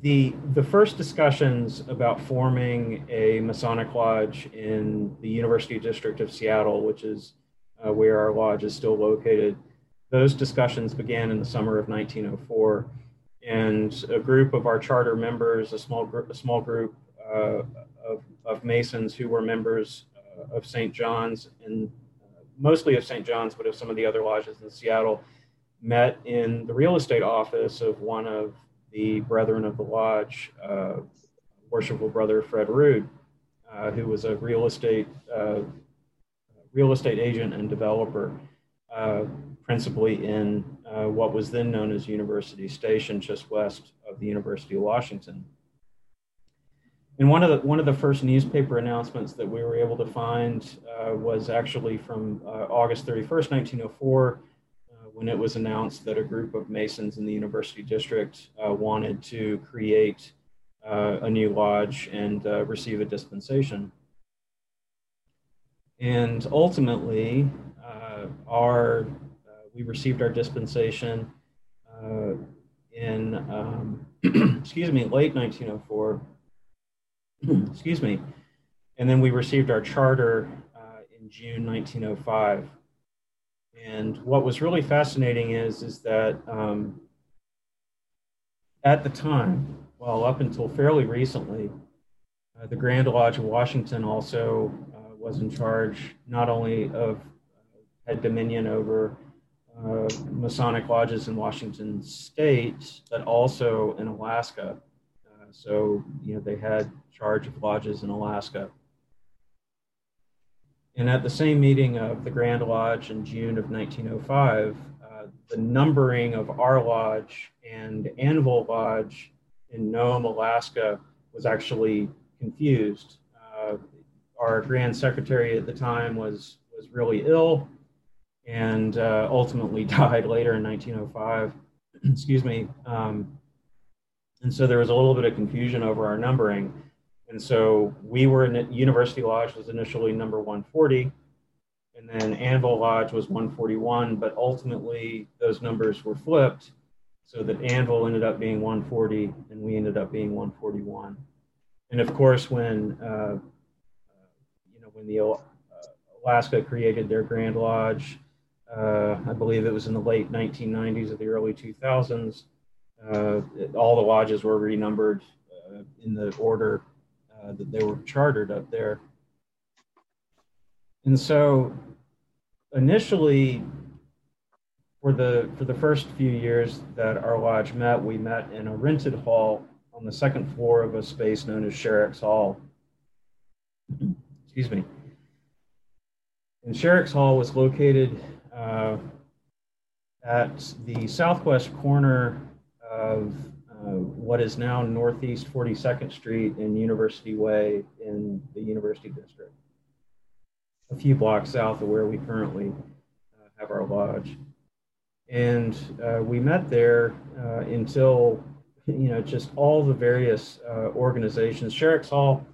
the the first discussions about forming a Masonic lodge in the University District of Seattle, which is uh, where our lodge is still located, those discussions began in the summer of 1904, and a group of our charter members, a small group, a small group uh, of, of Masons who were members uh, of St. John's and uh, mostly of St. John's, but of some of the other lodges in Seattle, met in the real estate office of one of the brethren of the lodge, uh, worshipful brother Fred Rood, uh, who was a real estate uh, real estate agent and developer, uh, principally in uh, what was then known as University Station, just west of the University of Washington. And one of the one of the first newspaper announcements that we were able to find uh, was actually from August 31st, 1904 when it was announced that a group of Masons in the University District uh, wanted to create uh, a new lodge and uh, receive a dispensation. And ultimately, uh, our uh, we received our dispensation uh, in um, excuse me late 1904. excuse me, and then we received our charter in June 1905. And what was really fascinating is, is that um, at the time, well, up until fairly recently, uh, the Grand Lodge of Washington also uh, was in charge not only of, uh, had dominion over uh, Masonic lodges in Washington state, but also in Alaska. Uh, so, you know, they had charge of lodges in Alaska. And at the same meeting of the Grand Lodge in June of 1905, uh, the numbering of our lodge and Anvil Lodge in Nome, Alaska was actually confused. Uh, our Grand Secretary at the time was, was really ill and uh, ultimately died later in 1905. Excuse me. Um, and so there was a little bit of confusion over our numbering. And so we were in University Lodge was initially number 140, and then Anvil Lodge was 141, but ultimately those numbers were flipped so that Anvil ended up being 140 and we ended up being 141. And of course, when uh, you know when the uh, Alaska created their Grand Lodge, uh, I believe it was in the late 1990s or the early 2000s. Uh, all the lodges were renumbered uh, in the order uh, that they were chartered up there. And so initially, for the for the first few years that our lodge met, we met in a rented hall on the second floor of a space known as Sherrick's Hall. Excuse me. And Sherrick's Hall was located uh, at the southwest corner of what is now Northeast 42nd Street and University Way in the University District, a few blocks south of where we currently uh, have our lodge. And uh, we met there uh, until, you know, just all the various organizations. Sherrick's Hall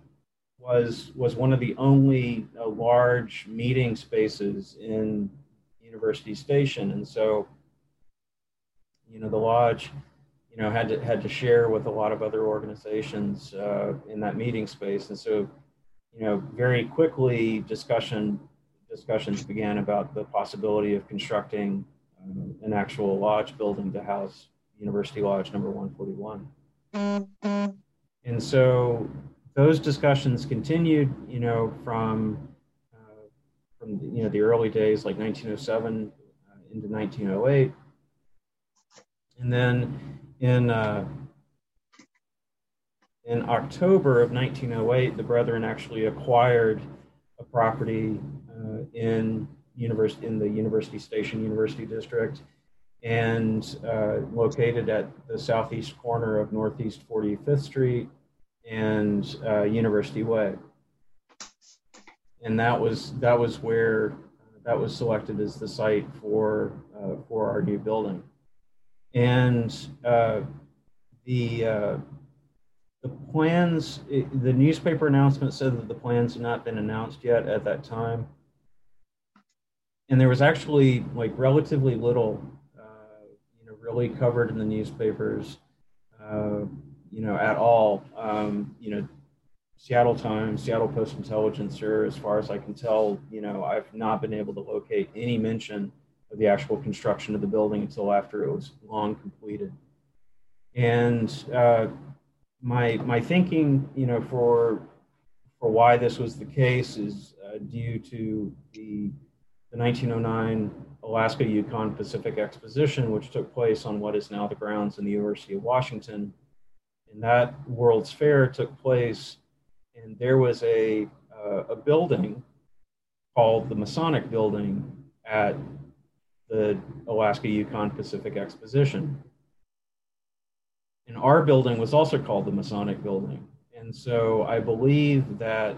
was, was one of the only uh, large meeting spaces in University Station. And so, you know, the lodge you know had to had to share with a lot of other organizations uh, in that meeting space. And so you know very quickly discussion discussions began about the possibility of constructing um, an actual lodge building to house university lodge number 141 and so those discussions continued you know from uh, from you know the early days like 1907 uh, into 1908 and then in uh, in October of 1908, the Brethren actually acquired a property uh, in university in the University Station University District, and uh, located at the southeast corner of Northeast 45th Street and uh, University Way. And that was that was where that was selected as the site for uh, for our new building and uh, the uh, the plans. It, the newspaper announcement said that the plans had not been announced yet at that time, and there was actually like relatively little, uh, you know, really covered in the newspapers. Uh, you know, at all. Um, you know, Seattle Times, Seattle Post Intelligencer, as far as I can tell, you know, I've not been able to locate any mention of the actual construction of the building until after it was long completed. And uh, my my thinking, you know, for for why this was the case is uh, due to the the 1909 Alaska Yukon Pacific Exposition, which took place on what is now the grounds in the University of Washington. And that World's Fair took place, and there was a, uh, a building called the Masonic Building at the Alaska Yukon Pacific Exposition. And our building was also called the Masonic Building. And so I believe that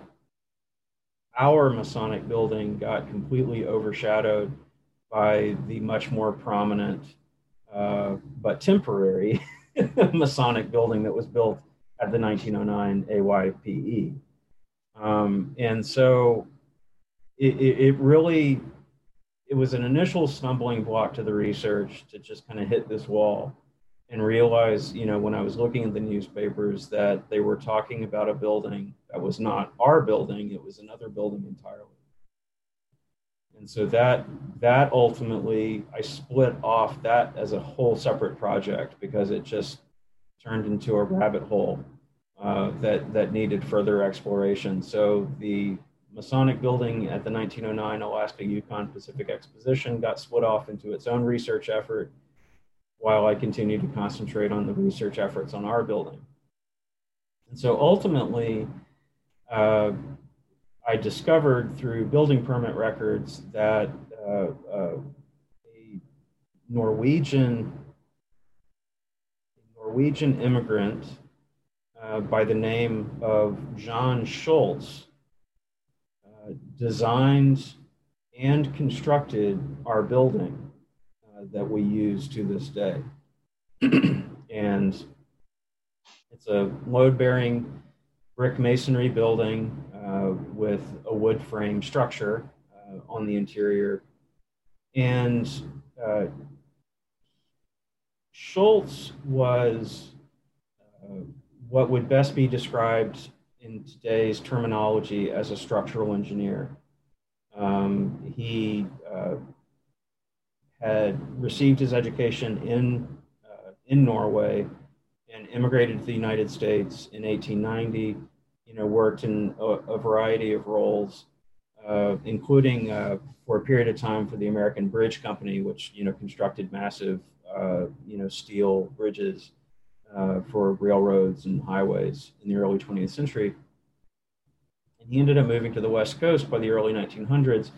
our Masonic building got completely overshadowed by the much more prominent uh, but temporary Masonic building that was built at the 1909 AYPE. Um, and so it, it, it, really, it was an initial stumbling block to the research to just kind of hit this wall and realize, you know, when I was looking at the newspapers that they were talking about a building that was not our building, it was another building entirely. And so that that ultimately I split off that as a whole separate project because it just turned into a rabbit hole uh, that that needed further exploration. So the Masonic building at the 1909 Alaska Yukon Pacific Exposition got split off into its own research effort while I continued to concentrate on the research efforts on our building. And so ultimately, uh, I discovered through building permit records that uh, uh, a Norwegian Norwegian immigrant uh, by the name of John Schultz designed and constructed our building uh, that we use to this day. and it's a load bearing brick masonry building uh, with a wood frame structure uh, on the interior. And uh, Schultz was uh, what would best be described in today's terminology as a structural engineer. Um, he uh, had received his education in, uh, in Norway and immigrated to the United States in 1890. You know, worked in a, a variety of roles, uh, including uh, for a period of time for the American Bridge Company, which you know constructed massive uh, you know steel bridges uh, for railroads and highways in the early 20th century. And he ended up moving to the West Coast by the early 1900s,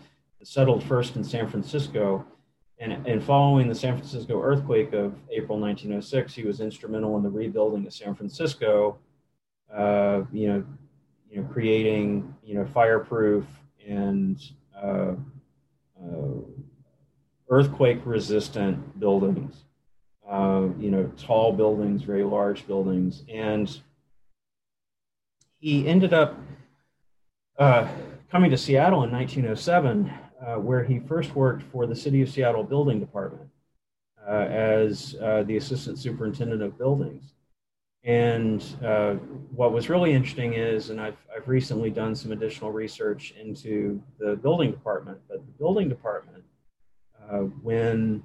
settled first in San Francisco and, and following the San Francisco earthquake of April 1906, he was instrumental in the rebuilding of San Francisco, uh, you know, you know, creating, you know, fireproof and uh, uh, earthquake resistant buildings, uh, you know, tall buildings, very large buildings. And he ended up uh, coming to Seattle in 1907 uh, where he first worked for the City of Seattle Building Department uh, as uh, the assistant superintendent of buildings. And uh, what was really interesting is, and I've, I've recently done some additional research into the building department, but the building department, when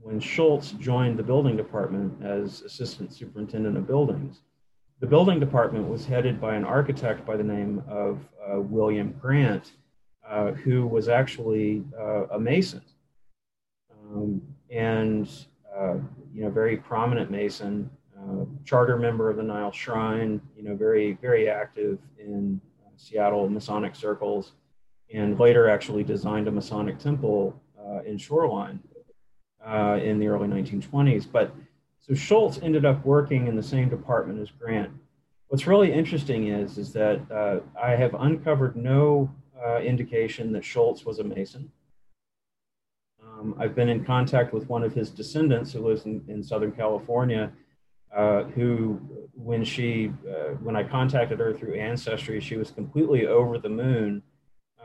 when Schultz joined the building department as assistant superintendent of buildings, the building department was headed by an architect by the name of uh, William Grant, uh, who was actually uh, a Mason, um, and uh, you know, very prominent Mason, uh, charter member of the Nile Shrine. You know, very very active in uh, Seattle Masonic circles, and later actually designed a Masonic temple in Shoreline in the early 1920s. But so Schultz ended up working in the same department as Grant. What's really interesting is, is that uh, I have uncovered no uh, indication that Schultz was a Mason. Um, I've been in contact with one of his descendants who lives in, in Southern California, uh, who, when she, uh, when I contacted her through Ancestry, she was completely over the moon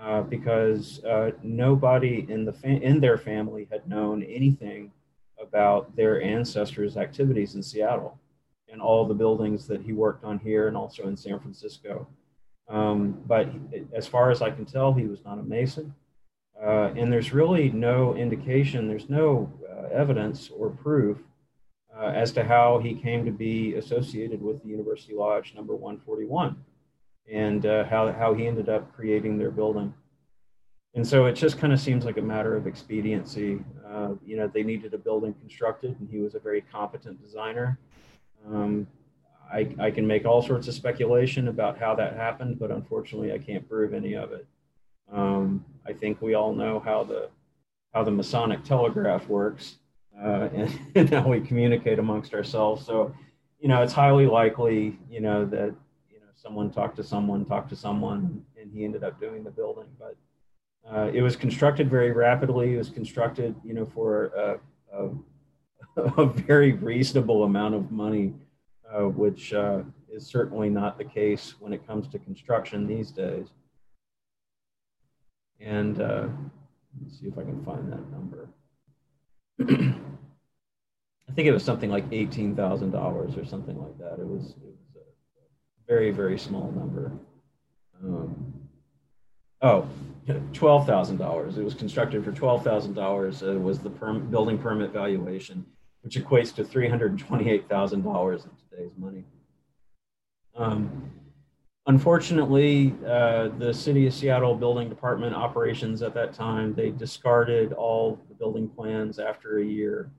uh, because uh, nobody in the fa- in their family had known anything about their ancestors' activities in Seattle, and all the buildings that he worked on here and also in San Francisco. Um, but as far as I can tell, he was not a Mason. Uh, and there's really no indication, there's no uh, evidence or proof uh, as to how he came to be associated with the University Lodge number 141 and uh, how, how he ended up creating their building. And so it just kind of seems like a matter of expediency. Uh, you know, they needed a building constructed, and he was a very competent designer. Um, I, I can make all sorts of speculation about how that happened, but unfortunately, I can't prove any of it. Um, I think we all know how the how the Masonic telegraph works uh, and, and, how we communicate amongst ourselves. So, you know, it's highly likely, you know, that someone talked to someone, talked to someone, and he ended up doing the building. But uh, it was constructed very rapidly. It was constructed, you know, for a, a, a very reasonable amount of money, uh, which uh, is certainly not the case when it comes to construction these days. And uh, let's see if I can find that number. I think it was something like eighteen thousand dollars or something like that. It was, it very very small number. Um, oh, twelve thousand dollars. It was constructed for twelve thousand dollars. It was the perm- building permit valuation, which equates to three hundred twenty-eight thousand dollars in today's money. Um, unfortunately, uh, the City of Seattle Building Department operations at that time they discarded all the building plans after a year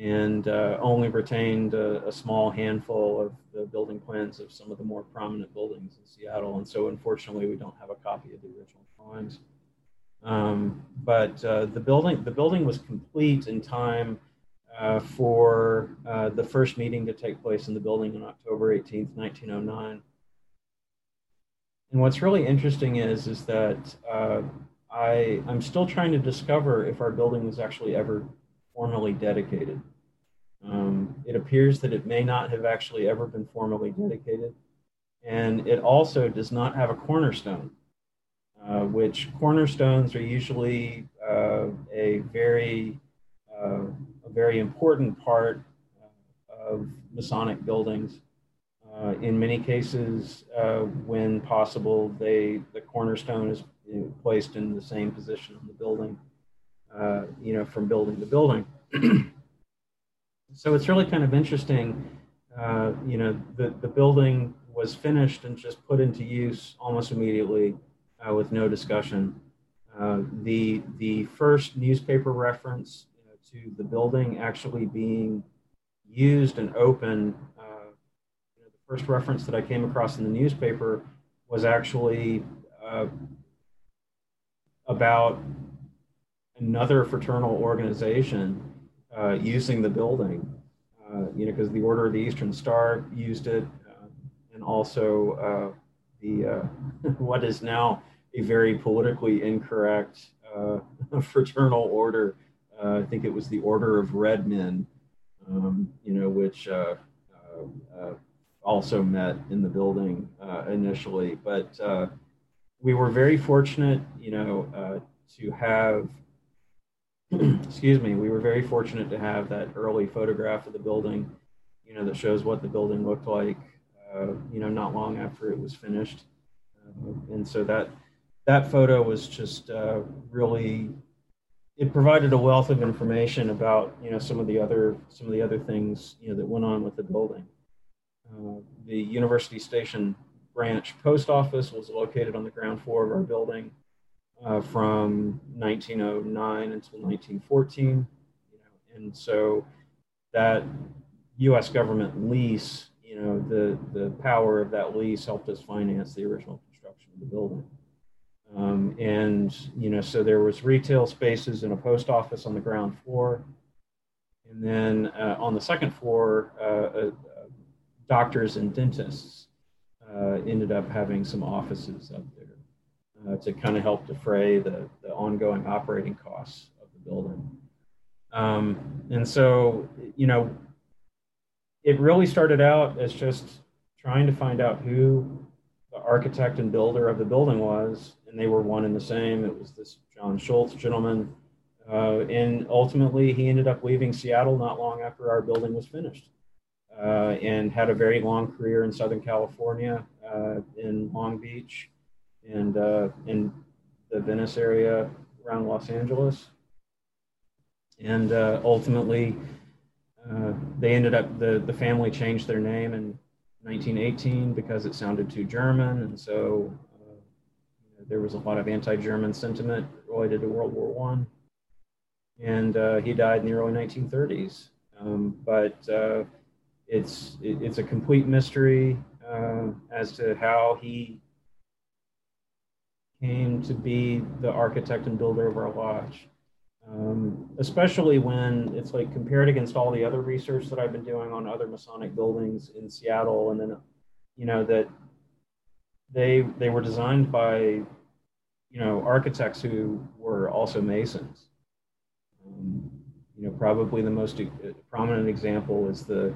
and uh, only retained a, a, small handful of the building plans of some of the more prominent buildings in Seattle. And so, unfortunately, we don't have a copy of the original drawings. Um, but uh, the building the building was complete in time uh, for uh, the first meeting to take place in the building on October 18th, 1909. And what's really interesting is is that uh, I I'm still trying to discover if our building was actually ever formally dedicated. Um, it appears that it may not have actually ever been formally dedicated, and it also does not have a cornerstone, uh, which cornerstones are usually uh, a very uh, a very important part of Masonic buildings. Uh, in many cases, uh, when possible, they the cornerstone is placed in the same position in the building, uh, you know, from building to building. so it's really kind of interesting. Uh, you know, the, the building was finished and just put into use almost immediately uh, with no discussion. Uh, the, the first newspaper reference you know, to the building actually being used and open The first reference that I came across in the newspaper was actually uh, about another fraternal organization uh, using the building. Uh, you know, because the Order of the Eastern Star used it, uh, and also uh, the uh, what is now a very politically incorrect fraternal order. I think it was the Order of Red Men. Um, you know, which also met in the building uh, initially. But uh, we were very fortunate, you know, uh, to have, excuse me, we were very fortunate to have that early photograph of the building, you know, that shows what the building looked like, uh, you know, not long after it was finished. Uh, and so that that photo was just uh, really it provided a wealth of information about you know some of the other some of the other things you know that went on with the building uh, the University Station branch post office was located on the ground floor of our building uh, from 1909 until 1914. You know, and so that U.S. government lease, you know, the, the power of that lease helped us finance the original construction of the building. Um, and, you know, so there was retail spaces and a post office on the ground floor. And then uh, on the second floor, uh, a, doctors and dentists uh, ended up having some offices up uh, to kind of help defray the, the ongoing operating costs of the building. Um, and so, you know, it really started out as just trying to find out who the architect and builder of the building was, and they were one and the same. It was this John Schultz gentleman. Uh, and ultimately, he ended up leaving Seattle not long after our building was finished. uh, and had a very long career in Southern California, uh, in Long Beach, and uh, in the Venice area around Los Angeles. And uh, ultimately, uh, they ended up, the, the family changed their name in 1918 because it sounded too German. And so uh, there was a lot of anti German sentiment related to World War One. And uh, he died in the early 1930s. Um, but uh, it's, it, it's a complete mystery as to how he came to be the architect and builder of our lodge. Um, especially when it's like compared against all the other research that I've been doing on other Masonic buildings in Seattle, and then, you know, that they they were designed by, you know, architects who were also Masons. Um, you know, probably the most prominent example is the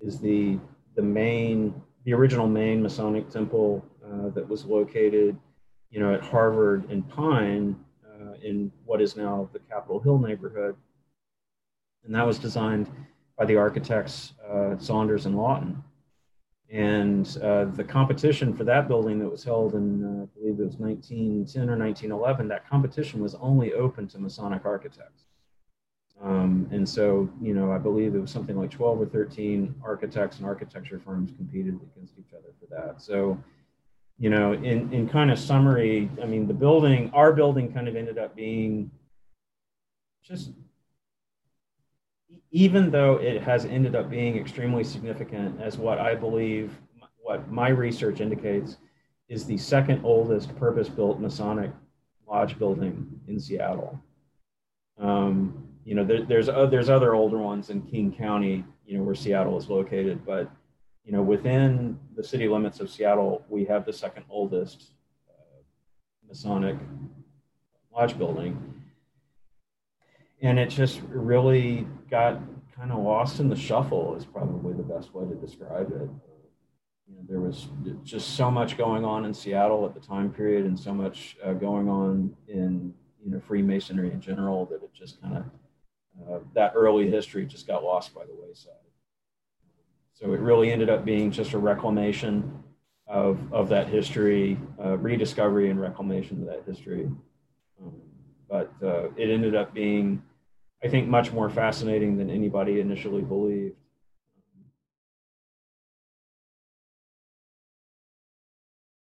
is the the main the original main Masonic temple uh, that was located you know, at Harvard and Pine uh, in what is now the Capitol Hill neighborhood. And that was designed by the architects uh, Saunders and Lawton. And uh, the competition for that building that was held in, uh, I believe it was 1910 or 1911, that competition was only open to Masonic architects. Um, and so, you know, I believe it was something like 12 or 13 architects and architecture firms competed against each other for that. So, you know, in, in kind of summary, I mean, the building, our building kind of ended up being just, even though it has ended up being extremely significant as what I believe, what my research indicates is the second oldest purpose built Masonic lodge building in Seattle. Um, you know, there, there's, uh, there's other older ones in King County, you know, where Seattle is located, but you know, within the city limits of Seattle, we have the second oldest uh, Masonic lodge building. And it just really got kind of lost in the shuffle, is probably the best way to describe it. You know, there was just so much going on in Seattle at the time period, and so much uh, going on in you know Freemasonry in general that it just kind of uh, that early history just got lost by the wayside. So it really ended up being just a reclamation of, of that history, uh, rediscovery and reclamation of that history. Um, but uh, it ended up being, I think, much more fascinating than anybody initially believed.